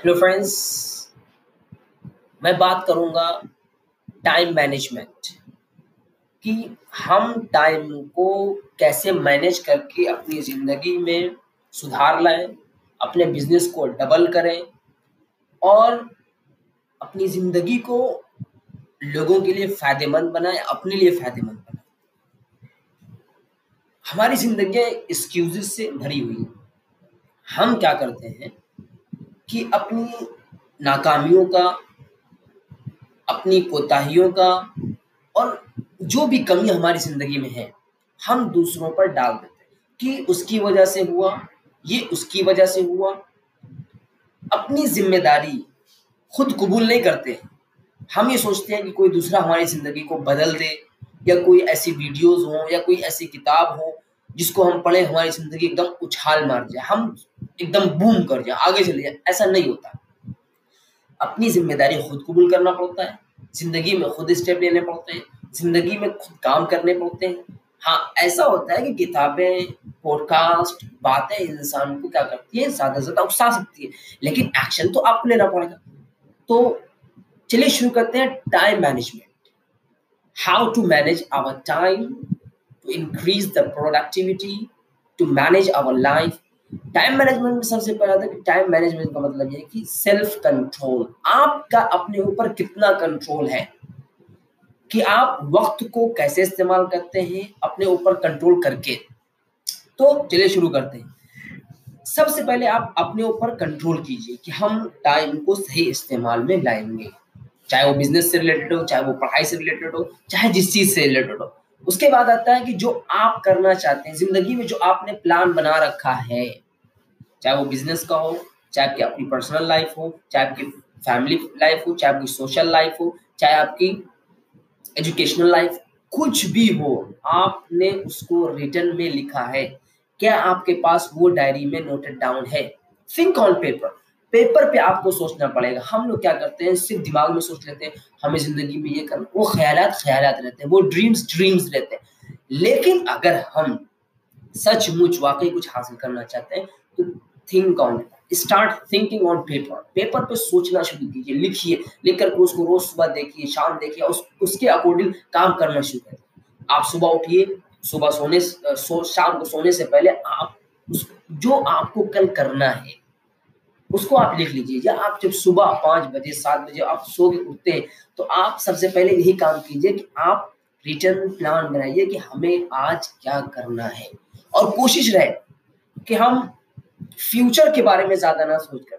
Hello friends मैं बात करूँगा टाइम मैनेजमेंट कि। हम टाइम को कैसे मैनेज करके अपनी ज़िंदगी में सुधार लाएँ, अपने बिज़नेस को डबल करें और अपनी ज़िंदगी को लोगों के लिए फ़ायदेमंद बनाएँ, अपने लिए फ़ायदेमंद बनाएँ। हमारी ज़िंदगी एक्सक्यूजेस से भरी हुई है। हम क्या करते हैं? कि अपनी नाकामियों का, अपनी कोताहियों का और जो भी कमी हमारी ज़िंदगी में है, हम दूसरों पर डाल देते हैं। कि उसकी वजह से हुआ, ये उसकी वजह से हुआ। अपनी ज़िम्मेदारी खुद कबूल नहीं करते। हम ये सोचते हैं कि कोई दूसरा हमारी ज़िंदगी को बदल दे, या कोई ऐसी वीडियोस हो, या कोई ऐसी किताब हो जिसको हम पढ़े, हमारी ज़िंदगी एकदम उछाल मार जाए हम एकदम बूम कर जाए आगे चले जाए ऐसा नहीं होता। अपनी ज़िम्मेदारी खुद कबूल करना पड़ता है। ज़िंदगी में खुद स्टेप लेने पड़ते हैं। ज़िंदगी में खुद काम करने पड़ते हैं। हाँ ऐसा होता है कि किताबें पॉडकास्ट बातें इंसान को क्या करती है? ज़्यादा से ज़्यादा उकसा सकती है। लेकिन एक्शन तो आपको लेना पड़ेगा। तो चलिए शुरू करते हैं time management how to manage our time increase the productivity to manage our life time management में सबसे पहला था कि टाइम मैनेजमेंट का मतलब ये कि सेल्फ कंट्रोल आपका अपने ऊपर कितना कंट्रोल है? कि आप वक्त को कैसे इस्तेमाल करते हैं, अपने ऊपर कंट्रोल करके। तो चलिए शुरू करते हैं। सबसे पहले आप अपने ऊपर कंट्रोल कीजिए कि हम टाइम को सही इस्तेमाल में लाएँगे। चाहे वो बिज़नेस से रिलेटेड हो, चाहे वो पढ़ाई से रिलेटेड हो, चाहे जिस चीज़ से रिलेटेड हो। उसके बाद आता है कि जो आप करना चाहते हैं, ज़िंदगी में जो आपने प्लान बना रखा है, चाहे वो बिज़नेस का हो, चाहे आपकी अपनी पर्सनल लाइफ हो, चाहे आपकी फैमिली लाइफ हो, चाहे आपकी सोशल लाइफ हो, चाहे आपकी एजुकेशनल लाइफ कुछ भी हो, आपने उसको रिटर्न में लिखा है। क्या आपके पास वो डायरी में नोटेड डाउन है? थिंक ऑन पेपर पेपर पे आपको सोचना पड़ेगा। हम लोग क्या करते हैं? सिर्फ़ दिमाग में सोच लेते हैं हमें ज़िंदगी में ये करना वो ख्याल ख्याल रहते हैं वो ड्रीम्स ड्रीम्स रहते हैं। लेकिन अगर हम सचमुच वाकई कुछ हासिल करना चाहते हैं तो think on start thinking on paper paper पे सोचना शुरू कीजिए लिखिए लिख करके उसको रोज सुबह देखिए शाम देखिए उस, उसके अकॉर्डिंग काम करना शुरू करिए। आप सुबह उठिए सुबह सोने सो शाम को सोने से पहले आप उस जो आपको कल करना है उसको आप लिख लीजिए। या आप जब सुबह पाँच बजे, सात बजे आप सो के उठते हैं तो आप सबसे पहले यही काम कीजिए कि आप रिटर्न प्लान बनाइए कि हमें आज क्या करना है। और कोशिश रहे कि हम फ्यूचर के बारे में ज़्यादा ना सोच कर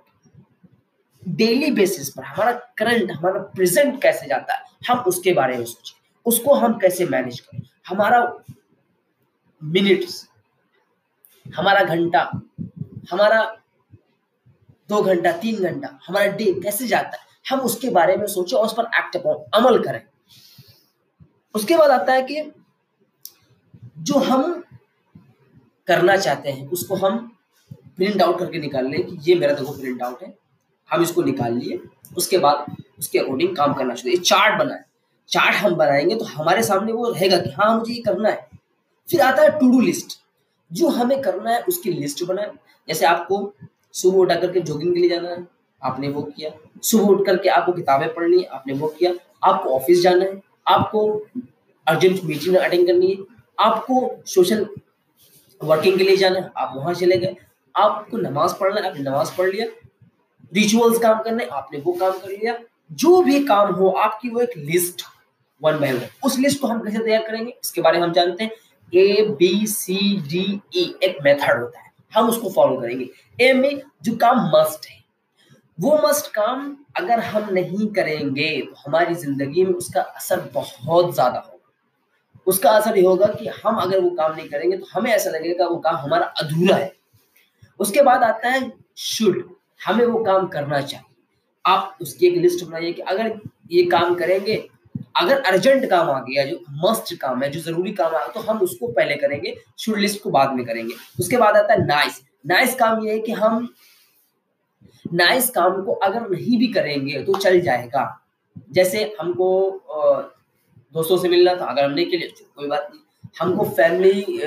डेली बेसिस पर हमारा करंट हमारा प्रेजेंट कैसे जाता है, हम उसके बारे में सोचें उसको हम कैसे मैनेज करें? हमारा मिनट्स हमारा घंटा, हमारा दो घंटा, तीन घंटा, हमारा डे कैसे जाता है? हम उसके बारे में सोचें और उस पर एक्ट अपॉन अमल करें। उसके बाद आता है कि जो हम करना चाहते हैं, उसको हम प्रिंट आउट करके निकाल लें कि ये मेरा देखो प्रिंट आउट है, हम इसको निकाल लिए, उसके बाद उसके अकॉर्डिंग काम करना शुरू चार्ट बनाए। चार्ट हम बनाएँगे तो हमारे सामने वो रहेगा कि हाँ मुझे ये करना है। फिर आता है टू डू लिस्ट जो हमें करना है, उसकी लिस्ट बनाए। जैसे आपको सुबह उठा करके जॉगिंग के लिए जाना है। आपने वो किया। सुबह उठ करके आपको किताबें पढ़नी है, आपने वो किया। आपको ऑफ़िस जाना है। आपको अर्जेंट मीटिंग अटेंड करनी है। आपको सोशल वर्किंग के लिए जाना है। आप वहाँ चले गए। आपको नमाज़ पढ़ना है। आपने नमाज़ पढ़ लिया। रिचुअल्स काम करने। आपने वो काम कर लिया। जो भी काम हो, आपकी वो एक लिस्ट वन बाय वन उस लिस्ट को हम कैसे तैयार करेंगे? इसके बारे में हम जानते हैं। A B C D E एक मेथड होता है। हम उसको फॉलो करेंगे। ए में जो काम मस्ट है, वो मस्ट काम अगर हम नहीं करेंगे तो हमारी ज़िंदगी में उसका असर बहुत ज़्यादा होगा। उसका असर ये होगा कि हम अगर वो काम नहीं करेंगे तो हमें ऐसा लगेगा वो काम हमारा अधूरा है। उसके बाद आता है शुड हमें वो काम करना चाहिए। आप उसकी एक लिस्ट बनाइए कि अगर ये काम करेंगे अगर अर्जेंट काम आ गया, जो मस्ट काम है, जो ज़रूरी काम आ तो हम उसको पहले करेंगे शुड लिस्ट को बाद में करेंगे। उसके बाद आता है नाइस नाइस काम ये है कि हम नाइस काम को अगर नहीं भी करेंगे तो चल जाएगा। जैसे हमको दोस्तों से मिलना था, अगर हमने के लिए कोई बात नहीं। हमको फैमिली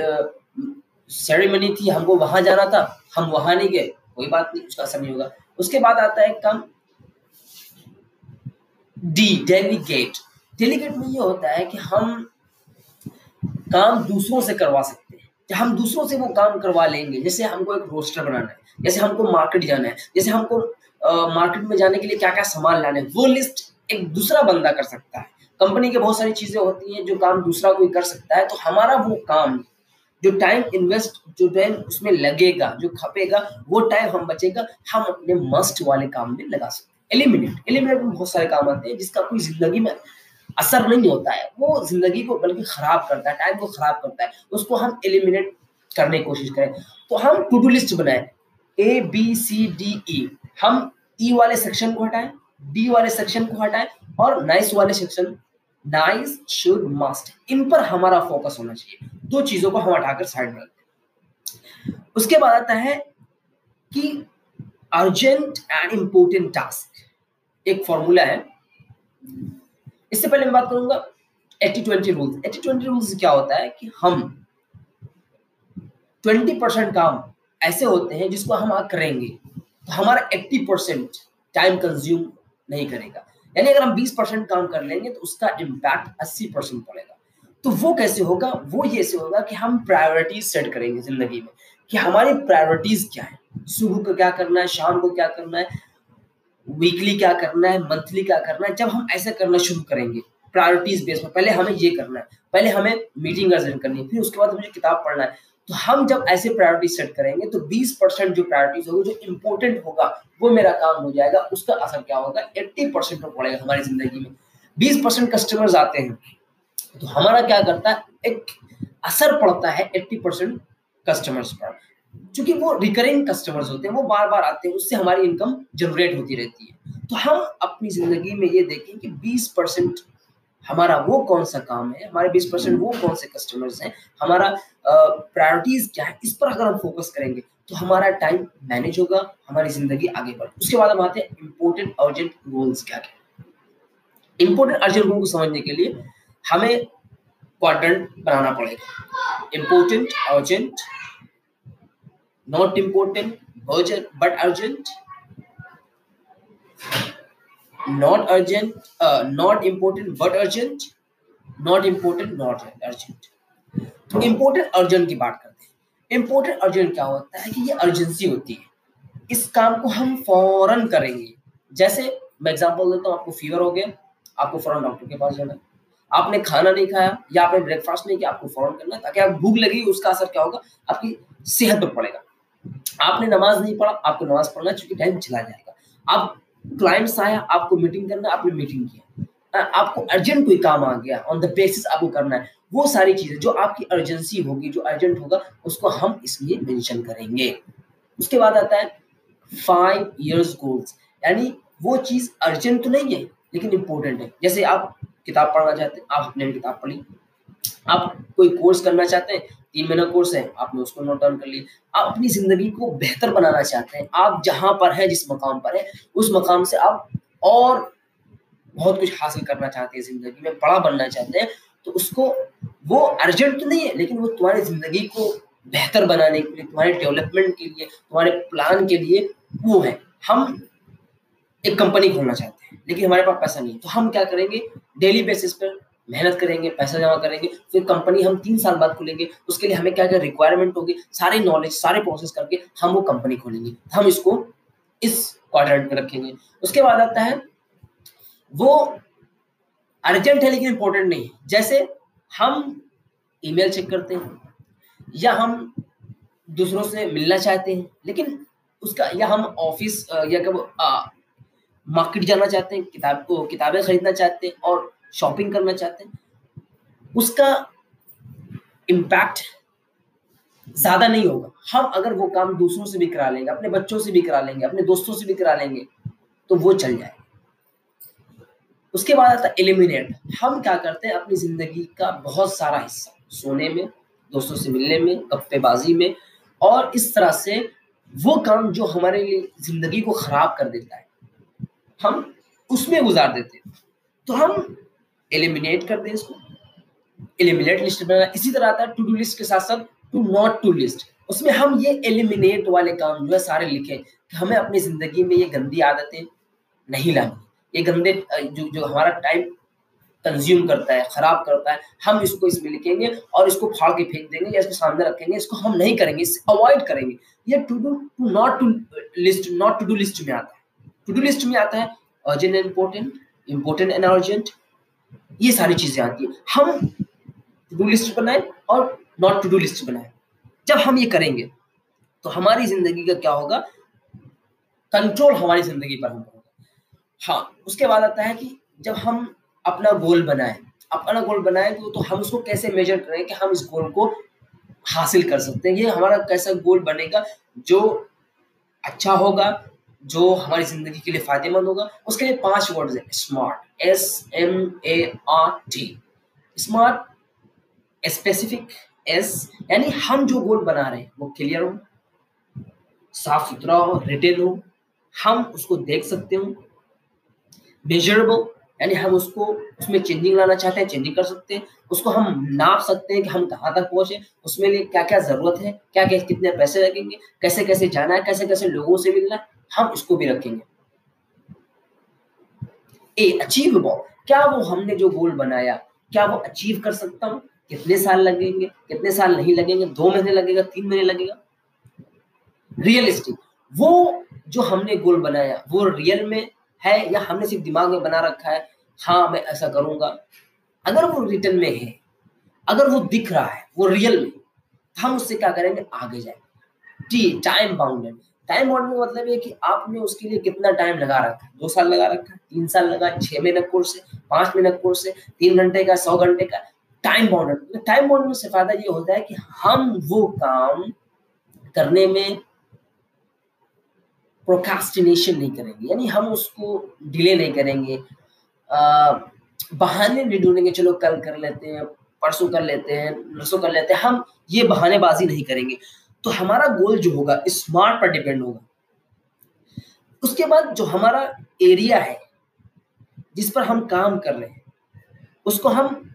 सेरेमनी थी, हमको वहाँ जाना था, हम वहाँ नहीं गए, कोई बात नहीं, उसका असर नहीं होगा। उसके बाद आता है काम डी डेलीगेट डेलीगेट में ये होता है कि हम काम दूसरों से करवा सकते हैं। कि हम दूसरों से वो काम करवा लेंगे। जैसे हमको एक रोस्टर बनाना है, जैसे हमको मार्केट जाना है, जैसे हमको मार्केट में जाने के लिए क्या क्या सामान लाना है, वो लिस्ट एक दूसरा बंदा कर सकता है। कंपनी के बहुत सारी चीज़ें होती हैं जो काम दूसरा कोई कर सकता है तो हमारा वो काम, जो टाइम इन्वेस्ट जो टाइम उसमें लगेगा, जो खपेगा, वो टाइम हम बचेगा, हम अपने मस्ट वाले काम में लगा सकते हैं। एलिमिनेट एलिमिनेट में बहुत सारे काम आते हैं जिसका कोई ज़िंदगी में असर नहीं होता है। वो ज़िंदगी को बल्कि खराब करता है टाइम को खराब करता है। उसको हम एलिमिनेट करने की कोशिश करें। तो हम टू डू लिस्ट बनाए। A B C D E हम ई e वाले सेक्शन को हटाएँ डी वाले सेक्शन को हटाएँ और नाइस वाले सेक्शन नाइस शुड मस्ट इन पर हमारा फोकस होना चाहिए। दो चीज़ों को हम हटाकर साइड में रखते उसके बाद आता है कि अर्जेंट एंड इंपोर्टेंट टास्क एक फॉर्मूला है। इससे पहले मैं बात करूँगा eighty twenty rules eighty twenty rules क्या होता है कि हम ट्वेंटी परसेंट काम ऐसे होते हैं जिसको हम करेंगे तो हमारा एट्टी परसेंट टाइम कंज्यूम नहीं करेगा। यानी अगर हम 20 परसेंट काम कर लेंगे तो उसका इम्पैक्ट 80 परसेंट पड़ेगा। तो वो कैसे होगा? वो ये ऐसे होगा कि हम प्रायोरिटीज सेट करेंगे ज़िंदगी में कि हमारी प्रायोरिटीज क्या है? सुबह को क्या करना है? शाम को क्या करना है? वीकली क्या करना है मंथली क्या करना है, जब हम ऐसा करना शुरू करेंगे प्रायोरिटीज बेस पर पहले हमें ये करना है, पहले हमें मीटिंग अटेंड करनी है, फिर उसके बाद मुझे किताब पढ़ना है तो हम जब ऐसे प्रायोरिटी सेट करेंगे तो 20 परसेंट जो प्रायोरिटीज होगी, जो इंपॉर्टेंट होगा, वो मेरा काम हो जाएगा, उसका असर क्या होगा 80 परसेंट पर पड़ेगा हमारी ज़िंदगी में। 20 परसेंट कस्टमर्स आते हैं तो हमारा क्या करता है, एक असर पड़ता है 80 परसेंट कस्टमर्स पर। क्योंकि वो रिकरिंग कस्टमर्स होते हैं, वो बार बार आते हैं, उससे हमारी इनकम जनरेट होती रहती है। तो हम अपनी ज़िंदगी में ये देखें कि 20 परसेंट हमारा वो कौन सा काम है, हमारे बीस परसेंट वो कौन से कस्टमर्स हैं, हमारा प्रायोरिटीज क्या है, इस पर अगर हम फोकस करेंगे तो हमारा टाइम मैनेज होगा, हमारी ज़िंदगी आगे बढ़, उसके बाद हम आते हैं इंपोर्टेंट अर्जेंट गोल्स क्या क्या। इंपोर्टेंट अर्जेंट रूल को समझने के लिए हमें क्वाड्रेंट बनाना पड़ेगा। Important urgent not important but urgent not urgent uh, not important but urgent. Not important not urgent. तो इम्पोर्टेंट अर्जेंट की बात करते हैं। इम्पोर्टेंट अर्जेंट क्या होता है कि ये अर्जेंसी होती है। इस काम को हम फ़ौरन करेंगे। जैसे मैं एग्जांपल देता हूँ आपको फीवर हो गया आपको फ़ौरन डॉक्टर के पास जाना है। आपने खाना नहीं खाया या आपने ब्रेकफास्ट नहीं किया आपको फ़ौरन करना है ताकि आप भूख लगी उसका असर क्या होगा? आपकी सेहत पर पड़ेगा। आपने नमाज़ नहीं पढ़ा, आपको नमाज़ पढ़ना क्योंकि टाइम चला जाएगा। आप क्लाइंट्स आया आपको मीटिंग करना आपने मीटिंग किया। आपको अर्जेंट कोई काम आ गया ऑन द बेसिस आपको करना है। वो सारी चीज़ें, जो आपकी अर्जेंसी होगी, जो अर्जेंट होगा, उसको हम इसलिए मेंशन करेंगे। उसके बाद आता है फाइव इयर्स गोल्स यानी वो चीज़ अर्जेंट तो नहीं है, लेकिन इंपॉर्टेंट है। जैसे आप किताब पढ़ना चाहते हैं, आप अपने किताब पढ़ी आप कोई कोर्स करना चाहते हैं तीन महीना कोर्स है, आपने उसको नोट डाउन कर लिया। आप अपनी ज़िंदगी को बेहतर बनाना चाहते हैं, आप जहाँ पर है, जिस मकाम पर है, उस मकाम से आप और बहुत कुछ हासिल करना चाहते हैं ज़िंदगी में, बड़ा बनना चाहते हैं तो उसको वो अर्जेंट तो नहीं है, लेकिन वो तुम्हारी ज़िंदगी को बेहतर बनाने के लिए, तुम्हारे डेवलपमेंट के लिए, तुम्हारे प्लान के लिए वो है। हम एक कंपनी खोलना चाहते हैं, लेकिन हमारे पास पैसा नहीं है। तो हम क्या करेंगे? डेली बेसिस पर मेहनत करेंगे, पैसा जमा करेंगे, फिर कंपनी हम तीन साल बाद खोलेंगे, उसके लिए हमें क्या क्या रिक्वायरमेंट होगी, सारे नॉलेज सारे प्रोसेस करके हम वो कंपनी खोलेंगे। हम इसको इस क्वाड्रेंट में रखेंगे। उसके बाद आता है, वो अर्जेंट है लेकिन इंपॉर्टेंट नहीं जैसे हम ईमेल चेक करते हैं, या हम दूसरों से मिलना चाहते हैं, लेकिन उसका, या हम ऑफ़िस या कब मार्केट जाना चाहते हैं, किताब को किताबें खरीदना चाहते हैं, और शॉपिंग करना चाहते हैं, उसका इम्पैक्ट ज़्यादा नहीं होगा। हम अगर वो काम दूसरों से भी करा लेंगे, अपने बच्चों से भी करा लेंगे, अपने दोस्तों से भी करा लेंगे तो वो चल जाए। उसके बाद आता है एलिमिनेट हम क्या करते हैं, अपनी ज़िंदगी का बहुत सारा हिस्सा, सोने में, दोस्तों से मिलने में, गप्पेबाजी में, और इस तरह से वो काम जो हमारे लिए ज़िंदगी को खराब कर देता है, हम उसमें गुजार देते हैं। तो हम एलिमिनेट कर दें इसको। एलिमिनेट लिस्ट बनाना इसी तरह आता है टू डू लिस्ट के साथ साथ टू नॉट टू लिस्ट उसमें हम ये एलिमिनेट वाले काम जो है सारे लिखे कि हमें अपनी ज़िंदगी में ये गंदी आदतें नहीं लानी। ये गंदे, जो जो हमारा टाइम कंज्यूम करता है, खराब करता है, हम इसको इसमें लिखेंगे और इसको फाड़ के फेंक देंगे या इसको सामने रखेंगे, इसको हम नहीं करेंगे इससे अवॉइड करेंगे। ये to do to not to list not to do list में आता है। टू डू लिस्ट में आता है urgent and important important and urgent ये सारी चीज़ें आती है हम टू डू लिस्ट बनाए और नॉट टू डू लिस्ट बनाए। जब हम ये करेंगे तो हमारी ज़िंदगी का क्या होगा? कंट्रोल हमारी ज़िंदगी पर होगा। हाँ उसके बाद आता है कि जब हम अपना गोल बनाए अपना गोल बनाए तो, तो हम उसको कैसे मेजर करें कि हम इस गोल को हासिल कर सकते हैं? ये हमारा कैसा गोल बनेगा? जो अच्छा होगा जो हमारी ज़िंदगी के लिए फ़ायदेमंद होगा, उसके लिए पाँच वर्ड है smart S M A R T smart specific S यानी हम जो गोल बना रहे हैं, वो क्लियर हो साफ़ सुथरा हो रिटेल हो, हम उसको देख सकते हो मेजरेबल यानी हम उसको, उसमें चेंजिंग लाना चाहते हैं चेंजिंग कर सकते हैं, उसको हम नाप सकते हैं कि हम कहाँ तक पहुँचे, उसमें लिए क्या क्या ज़रूरत है क्या क्या कितने पैसे लगेंगे कैसे कैसे जाना है कैसे कैसे लोगों से मिलना है हम इसको भी रखेंगे। ए अचीवेबल क्या वो हमने जो गोल बनाया, क्या वो अचीव कर सकता हूँ? कितने साल लगेंगे, कितने साल नहीं लगेंगे? दो महीने लगेगा, तीन महीने लगेगा? रियलिस्टिक वो जो हमने गोल बनाया, वो रियल में है या हमने सिर्फ़ दिमाग में बना रखा है? हाँ मैं ऐसा करूँगा। अगर वो रिटर्न में है, अगर वो दिख रहा है, वो रियल में हम उससे क्या करेंगे? आगे जाएँगे। T time bounded time bound में मतलब ये कि आपने उसके लिए कितना टाइम लगा रखा है? दो साल लगा रखा है? तीन साल लगा छह महीने कोर्स है? पाँच महीने कोर्स है? तीन घंटे का, सौ घंटे का? टाइम बाउंडेड टाइम बाउंड से फ़ायदा ये होता है कि हम वो काम करने में प्रोकास्टिनेशन नहीं करेंगे। यानी हम उसको डिले नहीं करेंगे। बहाने नहीं ढूंढेंगे, चलो कल कर लेते हैं, परसों कर लेते हैं नरसों कर लेते हैं। हम ये बहानेबाजी नहीं करेंगे। तो हमारा गोल जो होगा स्मार्ट पर डिपेंड होगा। उसके बाद जो हमारा एरिया है, जिस पर हम काम कर रहे हैं, उसको हम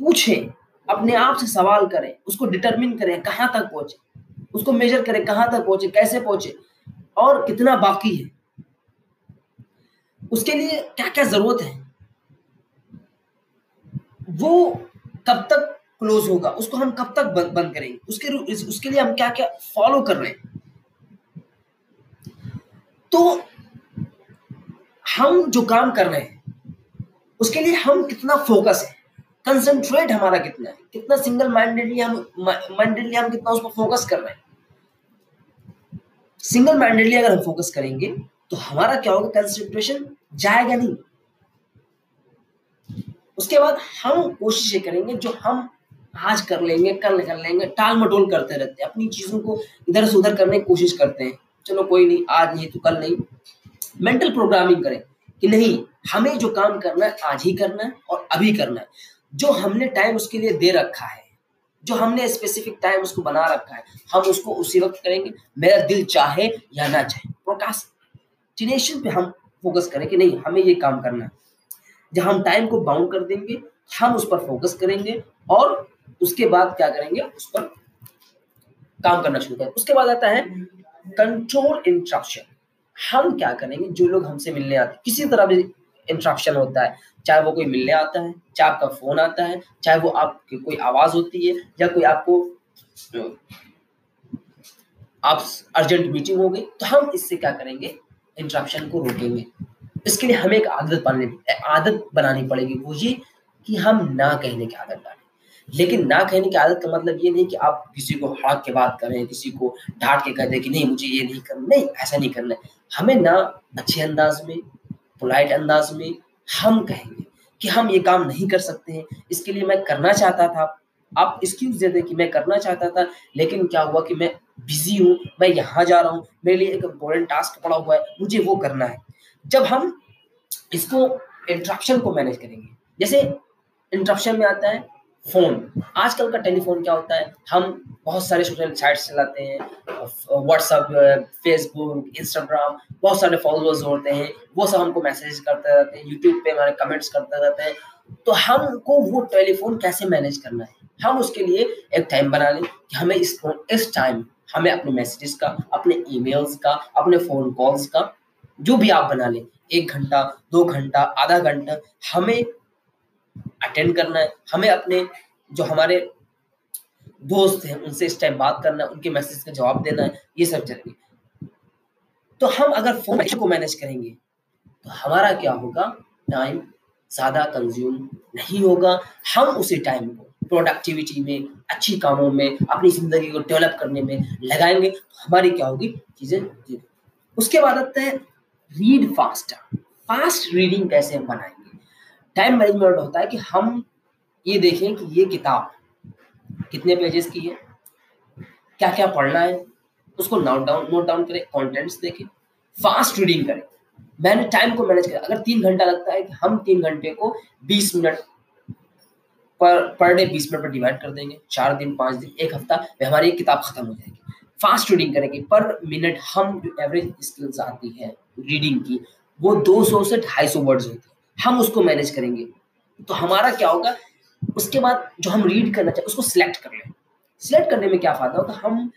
पूछें, अपने आप से सवाल करें, उसको डिटरमिन करें, कहाँ तक पहुँचे? उसको मेजर करें, कहाँ तक पहुँचे, कैसे पहुँचे, और कितना बाकी है। उसके लिए क्या क्या ज़रूरत है? वो कब तक क्लोज होगा, उसको हम कब तक बंद बंद करेंगे? उसके उसके लिए हम क्या क्या फॉलो कर रहे हैं? तो हम जो काम कर रहे हैं, उसके लिए हम कितना फोकस है? कंसंट्रेट हमारा कितना है? कितना सिंगल माइंडेडली हम माइंडेडली हम कितना उस पर फोकस कर रहे हैं? सिंगल माइंडेडली अगर हम फोकस करेंगे तो हमारा क्या होगा? कंसंट्रेशन जाएगा नहीं। उसके बाद हम कोशिश करेंगे जो हम आज कर लेंगे कल कर लेंगे, टाल मटोल करते रहते हैं। अपनी चीज़ों को इधर से उधर करने की कोशिश करते हैं। चलो कोई नहीं, आज नहीं तो कल नहीं। मेंटल प्रोग्रामिंग करें कि नहीं, हमें जो काम करना है, आज ही करना है और अभी करना है। जो हमने टाइम उसके लिए दे रखा है, जो हमने स्पेसिफिक टाइम उसको बना रखा है, हम उसको उसी वक्त करेंगे, मेरा दिल चाहे या ना चाहे। प्रोकास्टिनेशन पे हम फोकस करें कि नहीं, हमें ये काम करना है। जब हम टाइम को बाउंड कर देंगे, हम उस पर फोकस करेंगे और उसके बाद क्या करेंगे? उस पर काम करना शुरू करें। उसके बाद आता है कंट्रोल इंस्ट्रक्शन हम क्या करेंगे? जो लोग हमसे मिलने आते किसी तरह भी इंस्ट्रक्शन होता है, चाहे वो कोई मिलने आता है, चाहे आपका फ़ोन आता है, चाहे वो आपकी कोई आवाज़ होती है, या कोई आपको, आप अर्जेंट मीटिंग हो गई तो हम इससे क्या करेंगे? इंट्रप्शन को रोकेंगे। इसके लिए हमें एक आदत बनानी आदत बनानी पड़ेगी, वो ये कि हम ना कहने की आदत डालें। लेकिन ना कहने की आदत का मतलब ये नहीं कि आप किसी को हाथ के बात करें, किसी को डांट के कह दें कि नहीं, मुझे ये नहीं करना, नहीं, ऐसा नहीं करना है। हमें ना अच्छे अंदाज में पोलाइट अंदाज में हम कहेंगे कि हम ये काम नहीं कर सकते हैं, इसके लिए मैं करना चाहता था। आप एक्सक्यूज दे दें कि मैं करना चाहता था, लेकिन क्या हुआ कि मैं बिज़ी हूँ, मैं यहाँ जा रहा हूँ, मेरे लिए एक इम्पोर्टेंट टास्क पड़ा हुआ है, मुझे वो करना है। जब हम इसको इंट्रप्शन को मैनेज करेंगे, जैसे इंट्रप्शन में आता है फ़ोन। आजकल का टेलीफोन क्या होता है? हम बहुत सारे सोशल साइट्स चलाते हैं व्हाट्सअप फेसबुक इंस्टाग्राम बहुत सारे फॉलोअर्स होते हैं, वो सब हमको मैसेज करते रहते हैं यूट्यूब पे हमारे कमेंट्स करते रहते हैं। तो हमको वो टेलीफोन कैसे मैनेज करना है? हम उसके लिए एक टाइम बना लें कि हमें इस फ़ोन इस टाइम हमें अपने मैसेजेस का, अपने ईमेल्स का, अपने फ़ोन कॉल्स का, जो भी आप बना लें, एक घंटा, दो घंटा, आधा घंटा, हमें अटेंड करना है। हमें अपने जो हमारे दोस्त हैं, उनसे इस टाइम बात करना है, उनके मैसेज का जवाब देना है, ये सब चलेंगे तो हम अगर फ़ोन को मैनेज करेंगे तो हमारा क्या होगा? टाइम ज़्यादा कंज्यूम नहीं होगा। हम उसी टाइम को प्रोडक्टिविटी में, अच्छी कामों में, अपनी ज़िंदगी को डेवलप करने में लगाएँगे तो हमारी क्या होगी? चीज़ें उसके बाद आता है रीड फास्ट फास्ट रीडिंग कैसे हम बनाएँगे? टाइम मैनेजमेंट होता है कि हम ये देखें कि ये किताब कितने पेजेस की है क्या क्या पढ़ना है उसको नोट डाउन नोट डाउन करें कॉन्टेंट्स देखें फास्ट रीडिंग करें। मैंने टाइम को मैनेज करें। अगर तीन घंटा लगता है कि हम तीन घंटे को बीस मिनट पर पर डे बीस मिनट पर डिवाइड कर देंगे चार दिन पाँच दिन एक हफ़्ता में हमारी किताब खत्म हो जाएगी। फास्ट रीडिंग करेंगे पर मिनट हम जो एवरेज स्किल्स आती है रीडिंग की वो 200 से 250 वर्ड्स होती है। हम उसको मैनेज करेंगे। तो हमारा क्या होगा? उसके बाद जो हम रीड करना चाहते उसको सिलेक्ट कर लें। सिलेक्ट करने में क्या फ़ायदा होगा? हम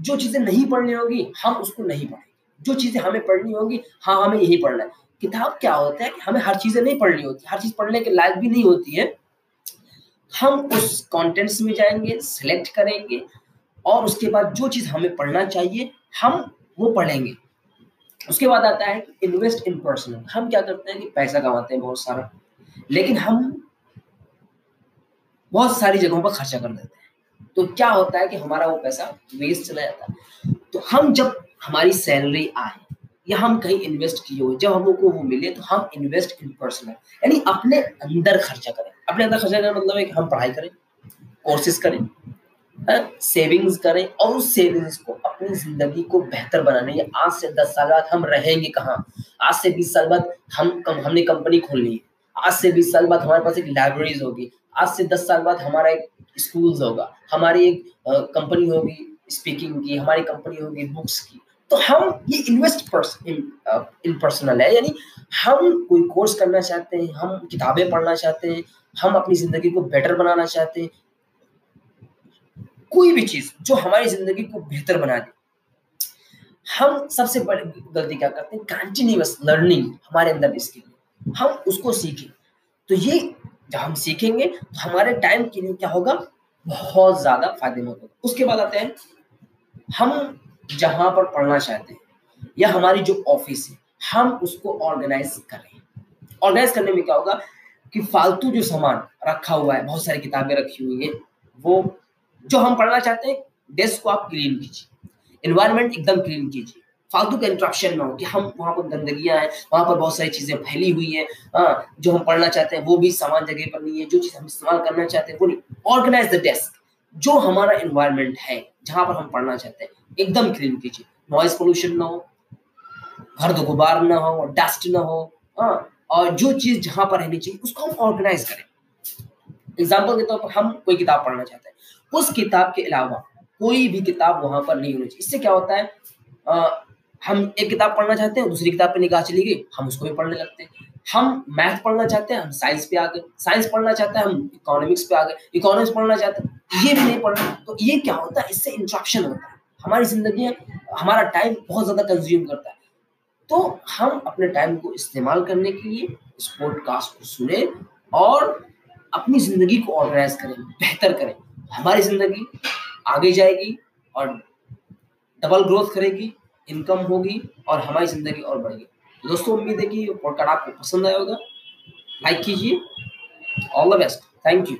जो चीज़ें नहीं पढ़नी होगी, हम उसको नहीं पढ़ेंगे। जो चीज़ें हमें पढ़नी होगी हाँ हमें यही पढ़ना है। किताब क्या होता है कि हमें हर चीज़ें नहीं पढ़नी होती, हर चीज़ पढ़ने के लायक भी नहीं होती है। हम उस कंटेंट्स में जाएँगे सेलेक्ट करेंगे और उसके बाद जो चीज़ हमें पढ़ना चाहिए, हम वो पढ़ेंगे। उसके बाद आता है इन्वेस्ट इन पर्सनल हम क्या करते हैं कि पैसा कमाते हैं बहुत सारा, लेकिन हम बहुत सारी जगहों पर खर्चा कर देते हैं। तो क्या होता है कि हमारा वो पैसा वेस्ट चला जाता है। तो हम जब हमारी सैलरी आए, या हम कहीं इन्वेस्ट किए हुए, जब हमको वो मिले तो हम इन्वेस्ट इन पर्सनल यानी अपने अंदर खर्चा करें। अपने अंदर खर्चा करने मतलब है कि हम पढ़ाई करें कोर्सेज करें सेविंग्स करें और उस सेविंग्स को अपनी ज़िंदगी को बेहतर बनाने या आज से दस साल बाद हम रहेंगे कहाँ? आज से बीस साल बाद हम कम, हमने कंपनी खोलनी है। आज से बीस साल बाद हमारे पास एक लाइब्रेरीज होगी। आज से दस साल बाद हमारा एक स्कूल होगा। हमारी एक कंपनी होगी स्पीकिंग की हमारी कंपनी होगी बुक्स की। तो हम ये इन्वेस्ट इन इन पर्सनल है। यानी हम कोई कोर्स करना चाहते हैं हम किताबें पढ़ना चाहते हैं हम अपनी ज़िंदगी को बेटर बनाना चाहते हैं कोई भी चीज़ जो हमारी ज़िंदगी को बेहतर बना दे। हम सबसे बड़ी गलती क्या करते हैं? कंटिन्यूस लर्निंग हमारे अंदर इसके लिए। हम उसको सीखें। तो ये जब हम सीखेंगे तो हमारे टाइम के लिए क्या होगा? बहुत ज़्यादा फ़ायदेमंद होगा। उसके बाद आते हैं, हम जहाँ पर पढ़ना चाहते हैं, या हमारी जो ऑफ़िस है, हम उसको ऑर्गेनाइज करें। ऑर्गेनाइज करने में क्या होगा कि फालतू जो सामान रखा हुआ है, बहुत सारी किताबें रखी हुई है, वो जो हम पढ़ना चाहते हैं डेस्क को आप क्लीन कीजिए। इन्वायरमेंट एकदम क्लीन कीजिए। फालतू का इंट्रप्शन ना हो कि हम वहाँ पर गंदगियाँ हैं, वहाँ पर बहुत सारी चीज़ें फैली हुई हैं। हाँ जो हम पढ़ना चाहते हैं, वो भी समान जगह पर नहीं है। जो चीज़ हम इस्तेमाल करना चाहते हैं, वो नहीं। ऑर्गेनाइज द डेस्क जो हमारा इन्वायरमेंट है, जहाँ पर हम पढ़ना चाहते हैं, एकदम क्लीन कीजिए। नॉइज़ पोल्यूशन ना हो, घर गुबार ना हो डस्ट ना हो हाँ और जो चीज़ जहाँ पर रहनी चाहिए, उसको हम ऑर्गेनाइज करें। एग्ज़ाम्पल के तौर पर हम कोई किताब पढ़ना चाहते हैं। उस किताब के अलावा कोई भी किताब वहाँ पर नहीं होनी चाहिए। इससे क्या होता है? आ, हम एक किताब पढ़ना चाहते हैं दूसरी किताब पे निगाह चली गई हम उसको भी पढ़ने लगते हैं। हम मैथ पढ़ना चाहते हैं हम साइंस पे आ गए साइंस पढ़ना चाहते हैं हम इकोनॉमिक्स पे आ गए इकोनॉमिक्स पढ़ना चाहते हैं ये भी नहीं पढ़ना। तो ये क्या होता है? इससे इंट्रप्शन होता है। हमारी ज़िंदगी हमारा टाइम बहुत ज़्यादा कंज्यूम करता है। तो हम अपने टाइम को इस्तेमाल करने के लिए इस पॉडकास्ट को सुने और अपनी ज़िंदगी को ऑर्गेनाइज करें बेहतर करें। हमारी ज़िंदगी आगे जाएगी और डबल ग्रोथ करेगी इनकम होगी और हमारी ज़िंदगी और बढ़ेगी। दोस्तों, उम्मीद है कि पॉडकास्ट आपको पसंद आया होगा। लाइक कीजिए। All the best thank you